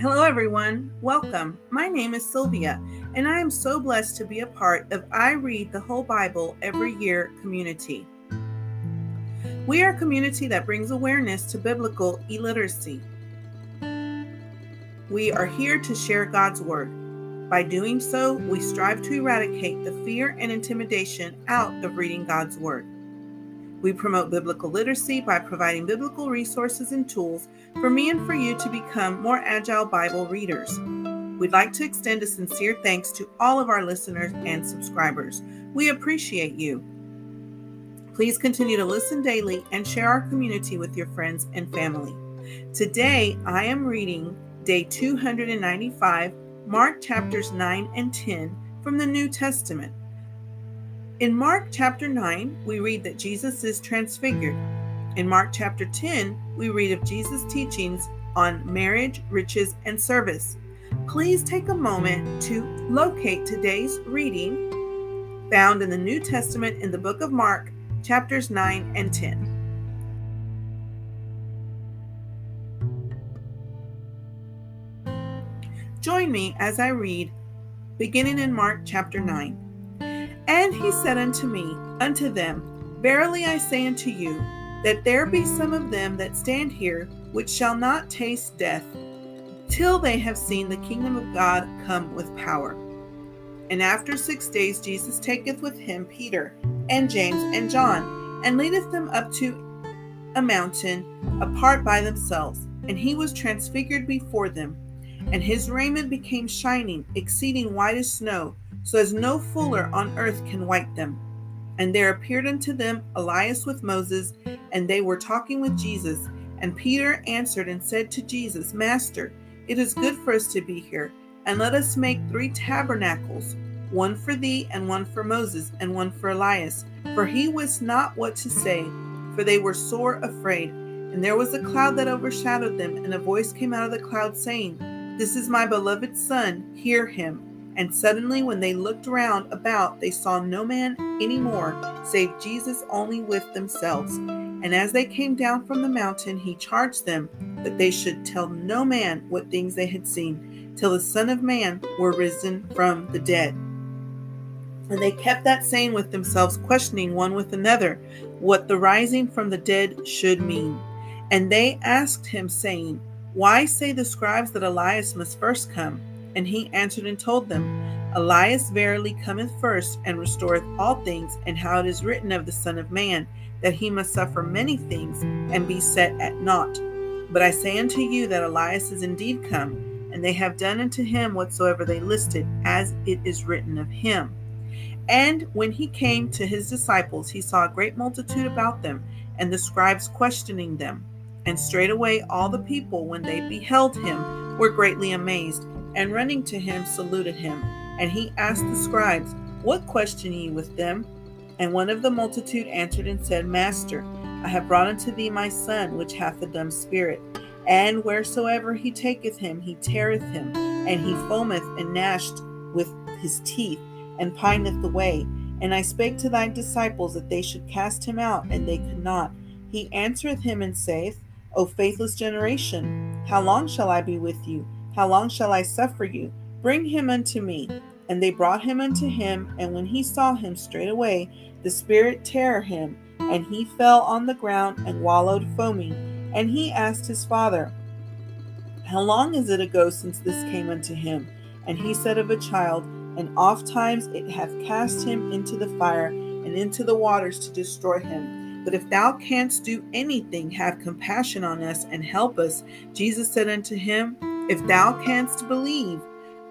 Hello, everyone. Welcome. My name is Sylvia, and I am so blessed to be a part of I Read the Whole Bible Every Year community. We are a community that brings awareness to biblical illiteracy. We are here to share God's Word. By doing so, we strive to eradicate the fear and intimidation out of reading God's Word. We promote biblical literacy by providing biblical resources and tools for me and for you to become more agile Bible readers. We'd like to extend a sincere thanks to all of our listeners and subscribers. We appreciate you. Please continue to listen daily and share our community with your friends and family. Today, I am reading day 295, Mark chapters 9 and 10 from the New Testament. In Mark chapter 9, we read that Jesus is transfigured. In Mark chapter 10, we read of Jesus' teachings on marriage, riches, and service. Please take a moment to locate today's reading found in the New Testament in the book of Mark, chapters 9 and 10. Join me as I read, beginning in Mark chapter 9. And he said unto me, unto them, Verily I say unto you, that there be some of them that stand here which shall not taste death, till they have seen the kingdom of God come with power. And after six days Jesus taketh with him Peter and James and John, and leadeth them up to a mountain apart by themselves. And he was transfigured before them, and his raiment became shining, exceeding white as snow so as no fuller on earth can white them. And there appeared unto them Elias with Moses, and they were talking with Jesus. And Peter answered and said to Jesus, Master, it is good for us to be here, and let us make three tabernacles one for thee, and one for Moses, and one for Elias. For he wist not what to say, for they were sore afraid. And there was a cloud that overshadowed them, and a voice came out of the cloud, saying, This is my beloved Son, hear him. And suddenly, when they looked round about, they saw no man any more, save Jesus only with themselves. And as they came down from the mountain, he charged them that they should tell no man what things they had seen, till the Son of Man were risen from the dead. And they kept that saying with themselves, questioning one with another what the rising from the dead should mean. And they asked him, saying, Why say the scribes that Elias must first come? And he answered and told them, Elias verily cometh first and restoreth all things, and how it is written of the Son of Man, that he must suffer many things and be set at naught. But I say unto you that Elias is indeed come, and they have done unto him whatsoever they listed, as it is written of him. And when he came to his disciples, he saw a great multitude about them, and the scribes questioning them. And straightway all the people, when they beheld him, were greatly amazed and running to him saluted him. And he asked the scribes, What question ye with them? And one of the multitude answered and said, Master, I have brought unto thee my son, which hath a dumb spirit. And wheresoever he taketh him, he teareth him, and he foameth and gnashed with his teeth, and pineth away. And I spake to thy disciples that they should cast him out, and they could not. He answereth him and saith, O faithless generation, how long shall I be with you? How long shall I suffer you? Bring him unto me. And they brought him unto him, and when he saw him straightway, the spirit tear him, and he fell on the ground and wallowed foaming. And he asked his father, How long is it ago since this came unto him? And he said of a child, And oft times it hath cast him into the fire and into the waters to destroy him. But if thou canst do anything, have compassion on us and help us. Jesus said unto him, if thou canst believe,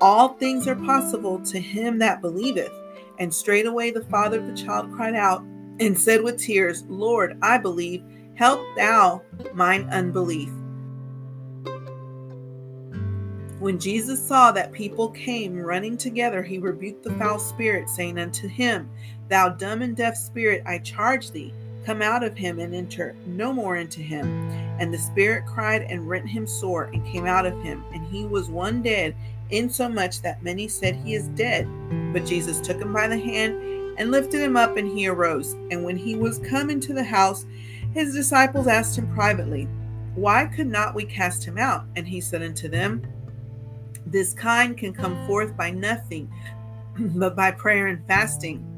all things are possible to him that believeth. And straightway the father of the child cried out and said with tears, Lord, I believe, help thou mine unbelief. When Jesus saw that people came running together, he rebuked the foul spirit, saying unto him, Thou dumb and deaf spirit, I charge thee, come out of him and enter no more into him. And the spirit cried and rent him sore and came out of him, and he was one dead, insomuch that many said he is dead. But Jesus took him by the hand and lifted him up, and he arose. And when he was come into the house, his disciples asked him privately, Why could not we cast him out? And he said unto them, This kind can come forth by nothing but by prayer and fasting.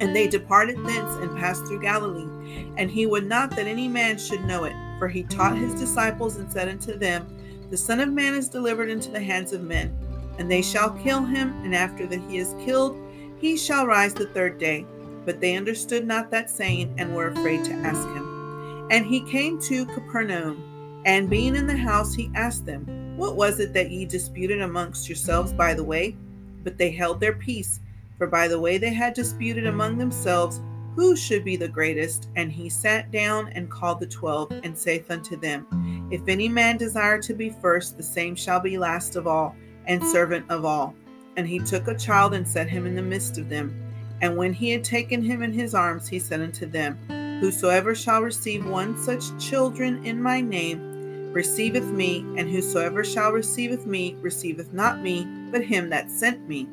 And they mm-hmm. departed thence and passed through Galilee. And he would not that any man should know it, for he taught his mm-hmm. disciples and said unto them, The Son of Man is delivered into the hands of men, and they shall kill him, and after that he is killed, he shall rise the third day. But they understood not that saying, and were afraid to ask him. And he came to Capernaum, and being in the house, he asked them, What was it that ye disputed amongst yourselves by the way? But they held their peace for by the way they had disputed among themselves who should be the greatest. And he sat down and called the twelve, and saith unto them, If any man desire to be first, the same shall be last of all, and servant of all. And he took a child and set him in the midst of them. And when he had taken him in his arms, he said unto them, Whosoever shall receive one such children in my name, receiveth me, and whosoever shall receiveth me, receiveth not me, but him that sent me.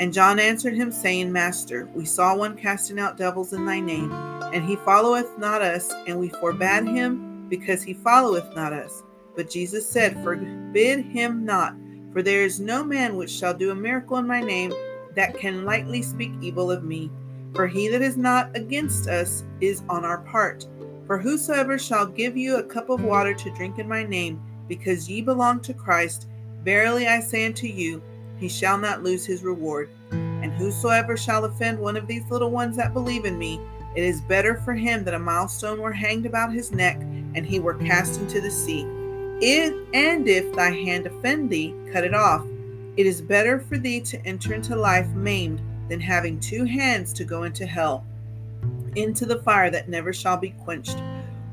And John answered him, saying, Master, we saw one casting out devils in thy name, and he followeth not us, and we forbade him, because he followeth not us. But Jesus said, Forbid him not, for there is no man which shall do a miracle in my name that can lightly speak evil of me. For he that is not against us is on our part. For whosoever shall give you a cup of water to drink in my name, because ye belong to Christ, verily I say unto you, he shall not lose his reward. And whosoever shall offend one of these little ones that believe in me, it is better for him that a milestone were hanged about his neck, and he were cast into the sea. If, and if thy hand offend thee, cut it off. It is better for thee to enter into life maimed than having two hands to go into hell, into the fire that never shall be quenched,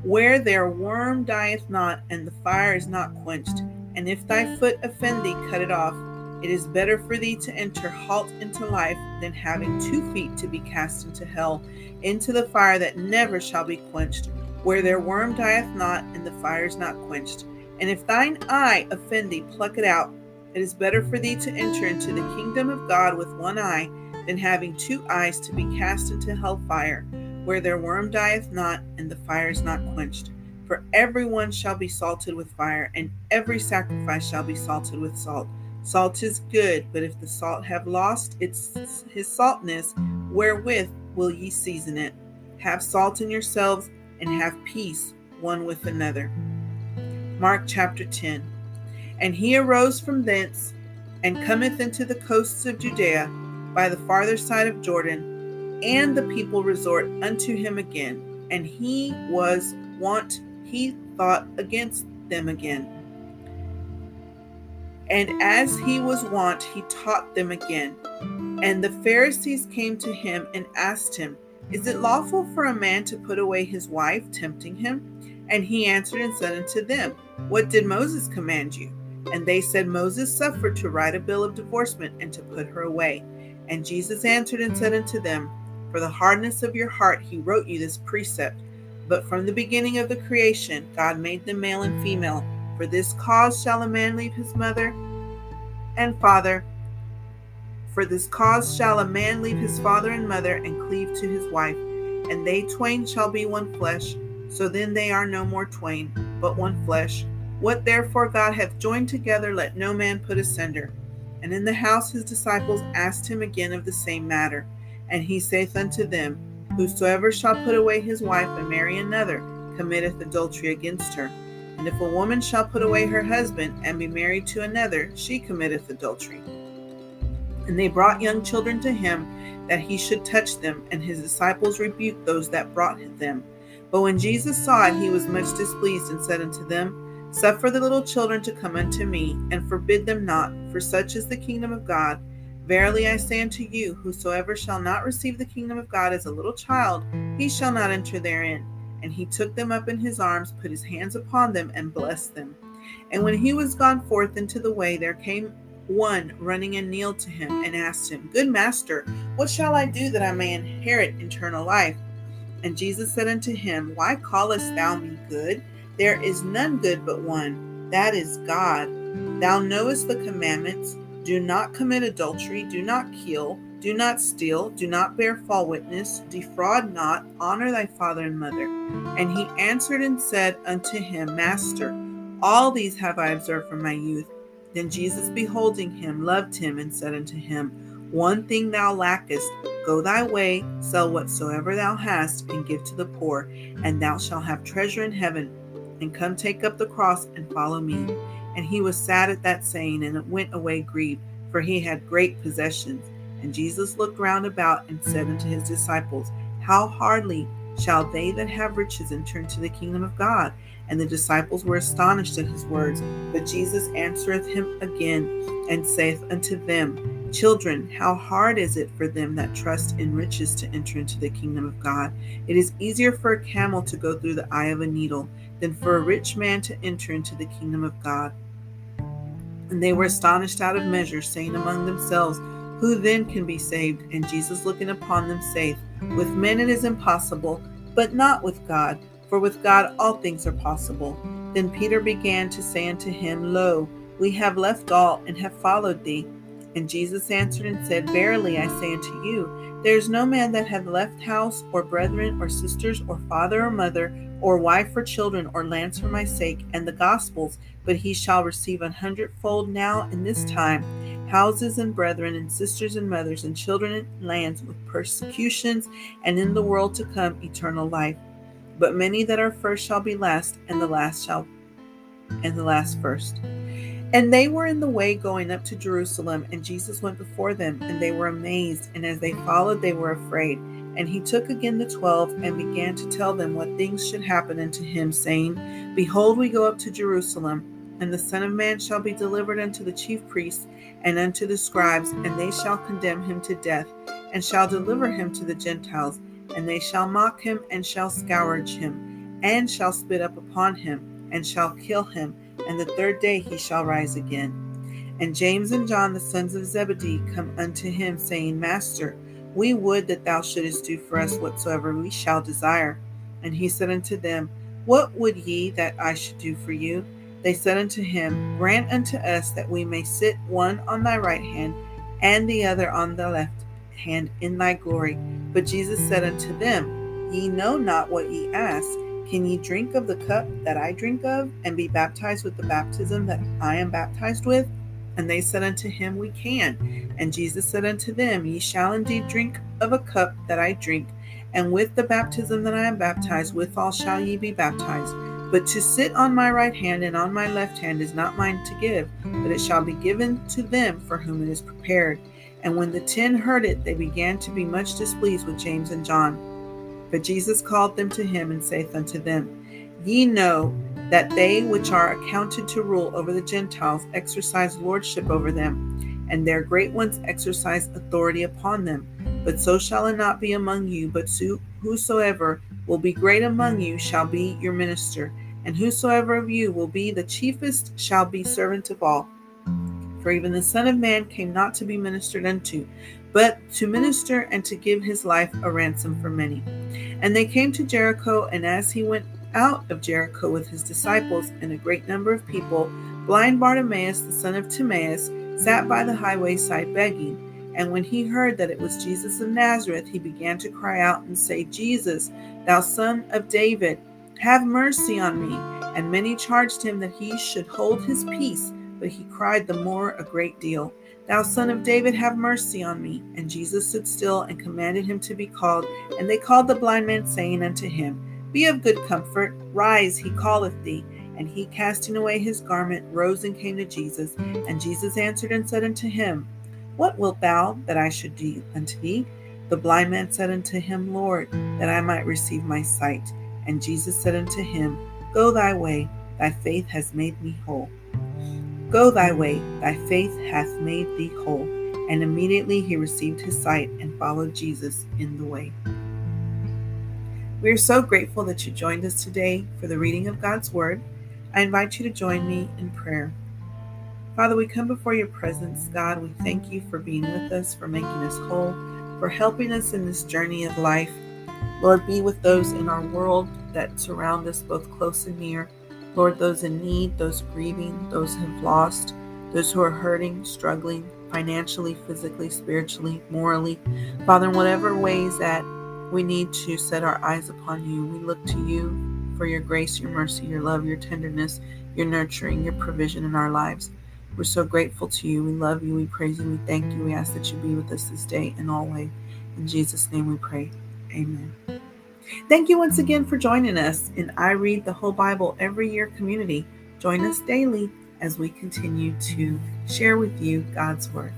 where their worm dieth not, and the fire is not quenched. And if thy foot offend thee, cut it off. It is better for thee to enter halt into life than having two feet to be cast into hell, into the fire that never shall be quenched, where their worm dieth not, and the fire is not quenched. And if thine eye offend thee, pluck it out. It is better for thee to enter into the kingdom of God with one eye than having two eyes to be cast into hell fire, where their worm dieth not, and the fire is not quenched. For every one shall be salted with fire, and every sacrifice shall be salted with salt. Salt is good, but if the salt have lost its his saltness, wherewith will ye season it? Have salt in yourselves and have peace one with another. Mark chapter 10. And he arose from thence and cometh into the coasts of Judea by the farther side of Jordan, and the people resort unto him again. And he was wont, he thought against them again and as he was wont, he taught them again. And the Pharisees came to him and asked him, Is it lawful for a man to put away his wife, tempting him? And he answered and said unto them, What did Moses command you? And they said, Moses suffered to write a bill of divorcement and to put her away. And Jesus answered and said unto them, For the hardness of your heart he wrote you this precept. But from the beginning of the creation, God made them male and female. For this cause shall a man leave his mother and father. For this cause shall a man leave his father and mother and cleave to his wife, and they twain shall be one flesh. So then they are no more twain, but one flesh. What therefore God hath joined together, let no man put asunder. And in the house his disciples asked him again of the same matter. And he saith unto them, Whosoever shall put away his wife and marry another committeth adultery against her. And if a woman shall put away her husband and be married to another, she committeth adultery. And they brought young children to him that he should touch them, and his disciples rebuked those that brought them. But when Jesus saw it, he was much displeased, and said unto them, Suffer the little children to come unto me, and forbid them not, for such is the kingdom of God. Verily I say unto you, whosoever shall not receive the kingdom of God as a little child, he shall not enter therein. And he took them up in his arms, put his hands upon them, and blessed them. And when he mm. was gone forth into the way, there came one running and kneeled to him, and asked him, Good master, what shall I do that I may inherit eternal life? And Jesus said unto him, Why callest thou me good? There is none good but one, that is God. Thou knowest the commandments do not commit adultery, do not kill do not steal, do not bear false witness, defraud not, honor thy father and mother. And he answered and said unto him, Master, all these have I observed from my youth. Then Jesus, beholding him, loved him, and said unto him, One thing thou lackest, go thy way, sell whatsoever thou hast, and give to the poor, and thou shalt have treasure in heaven. And come take up the cross and follow me. And he was sad at that saying, and went away grieved, for he had great possessions. And Jesus looked round about and said unto his disciples, How hardly shall they that have riches enter into the kingdom of God? And the disciples were astonished at his words. But Jesus answereth him again, and saith unto them, Children, how hard is it for them that trust in riches to enter into the kingdom of God? It is easier for a camel to go through the eye of a needle than for a rich man to enter into the kingdom of God. And they were astonished out of measure, saying among themselves, Who then can be saved? And Jesus looking upon them saith, With men it is impossible, but not with God for with God all things are possible. Then Peter began to say unto him, Lo, we have left all and have followed thee. And Jesus answered and said, Verily I say unto you, there is no man that hath left house, or brethren, or sisters, or father, or mother, or wife, or children, or lands for my sake, and the gospel's, but he shall receive an hundredfold now in this time houses and brethren, and sisters and mothers, and children and lands with persecutions, and in the world to come eternal life. But many that are first shall be last, and the last shall and the last first. And they were in the way going up to Jerusalem, and Jesus went before them, and they were amazed, and as they followed, they were afraid. And he took again the twelve, and began to tell them what things should happen unto him, saying, Behold, we go up to Jerusalem, and the Son of Man shall be delivered unto the chief priests and unto the scribes, and they shall condemn him to death, and shall deliver him to the Gentiles and they shall mock him, and shall scourge him, and shall spit up upon him, and shall kill him, and the third day he shall rise again. And James and John, the sons of Zebedee, come unto him, saying, Master, we would that thou shouldest do for us whatsoever we shall desire. And he said unto them, What would ye that I should do for you? They said unto him, Grant unto us that we may sit one on thy right hand, and the other on the left hand in thy glory. But Jesus said unto them, Ye know not what ye ask. Can ye drink of the cup that I drink of, and be baptized with the baptism that I am baptized with? And they said unto him, We can. And Jesus said unto them, Ye shall indeed drink of a cup that I drink, and with the baptism that I am baptized, withal shall ye be baptized. But to sit on my right hand and on my left hand is not mine to give, but it shall be given to them for whom it is prepared. And when the ten heard it, they began to be much displeased with James and John. But Jesus called them to him and saith unto them, Ye know that they which are accounted to rule over the Gentiles exercise lordship over them, and their great ones exercise authority upon them. But so shall it not be among you, but whosoever will be great among you shall be your minister, and whosoever of you will be the chiefest shall be servant of all. For even the Son of Man came not to be ministered unto, but to minister and to give his life a ransom for many. And they came to Jericho, and as he went out of Jericho with his disciples and a great number of people, blind Bartimaeus, the son of Timaeus, sat by the highway side begging. And when he heard that it was Jesus of Nazareth, he began to cry out and say, Jesus, thou son of David, have mercy on me. And many charged him that he should hold his peace. But he cried the more a great deal, Thou son of David, have mercy on me. And Jesus stood still and commanded him to be called. And they called the blind man, saying unto him, Be of good comfort, rise, he calleth thee. And he, casting away his garment, rose and came to Jesus. And Jesus answered and said unto him, What wilt thou that I should do unto thee? The blind man said unto him, Lord, that I might receive my sight. And Jesus said unto him, Go thy way, thy faith has made me whole. Go thy way, thy faith hath made thee whole. And immediately he received his sight and followed Jesus in the way. We are so grateful that you joined us today for the reading of God's Word. I invite you to join me in prayer. Father, we come before your presence. God, we thank you for being with us, for making us whole, for helping us in this journey of life. Lord, be with those in our world that surround us, both close and near. Lord, those in need, those grieving, those who have lost, those who are hurting, struggling financially, physically, spiritually, morally. Father, in whatever ways that we need to set our eyes upon you, we look to you for your grace, your mercy, your love, your tenderness, your nurturing, your provision in our lives. We're so grateful to you. We love you. We praise you. We thank you. We ask that you be with us this day and always. In Jesus' name we pray. Amen. Thank you once again for joining us in I Read the Whole Bible Every Year community. Join us daily as we continue to share with you God's Word.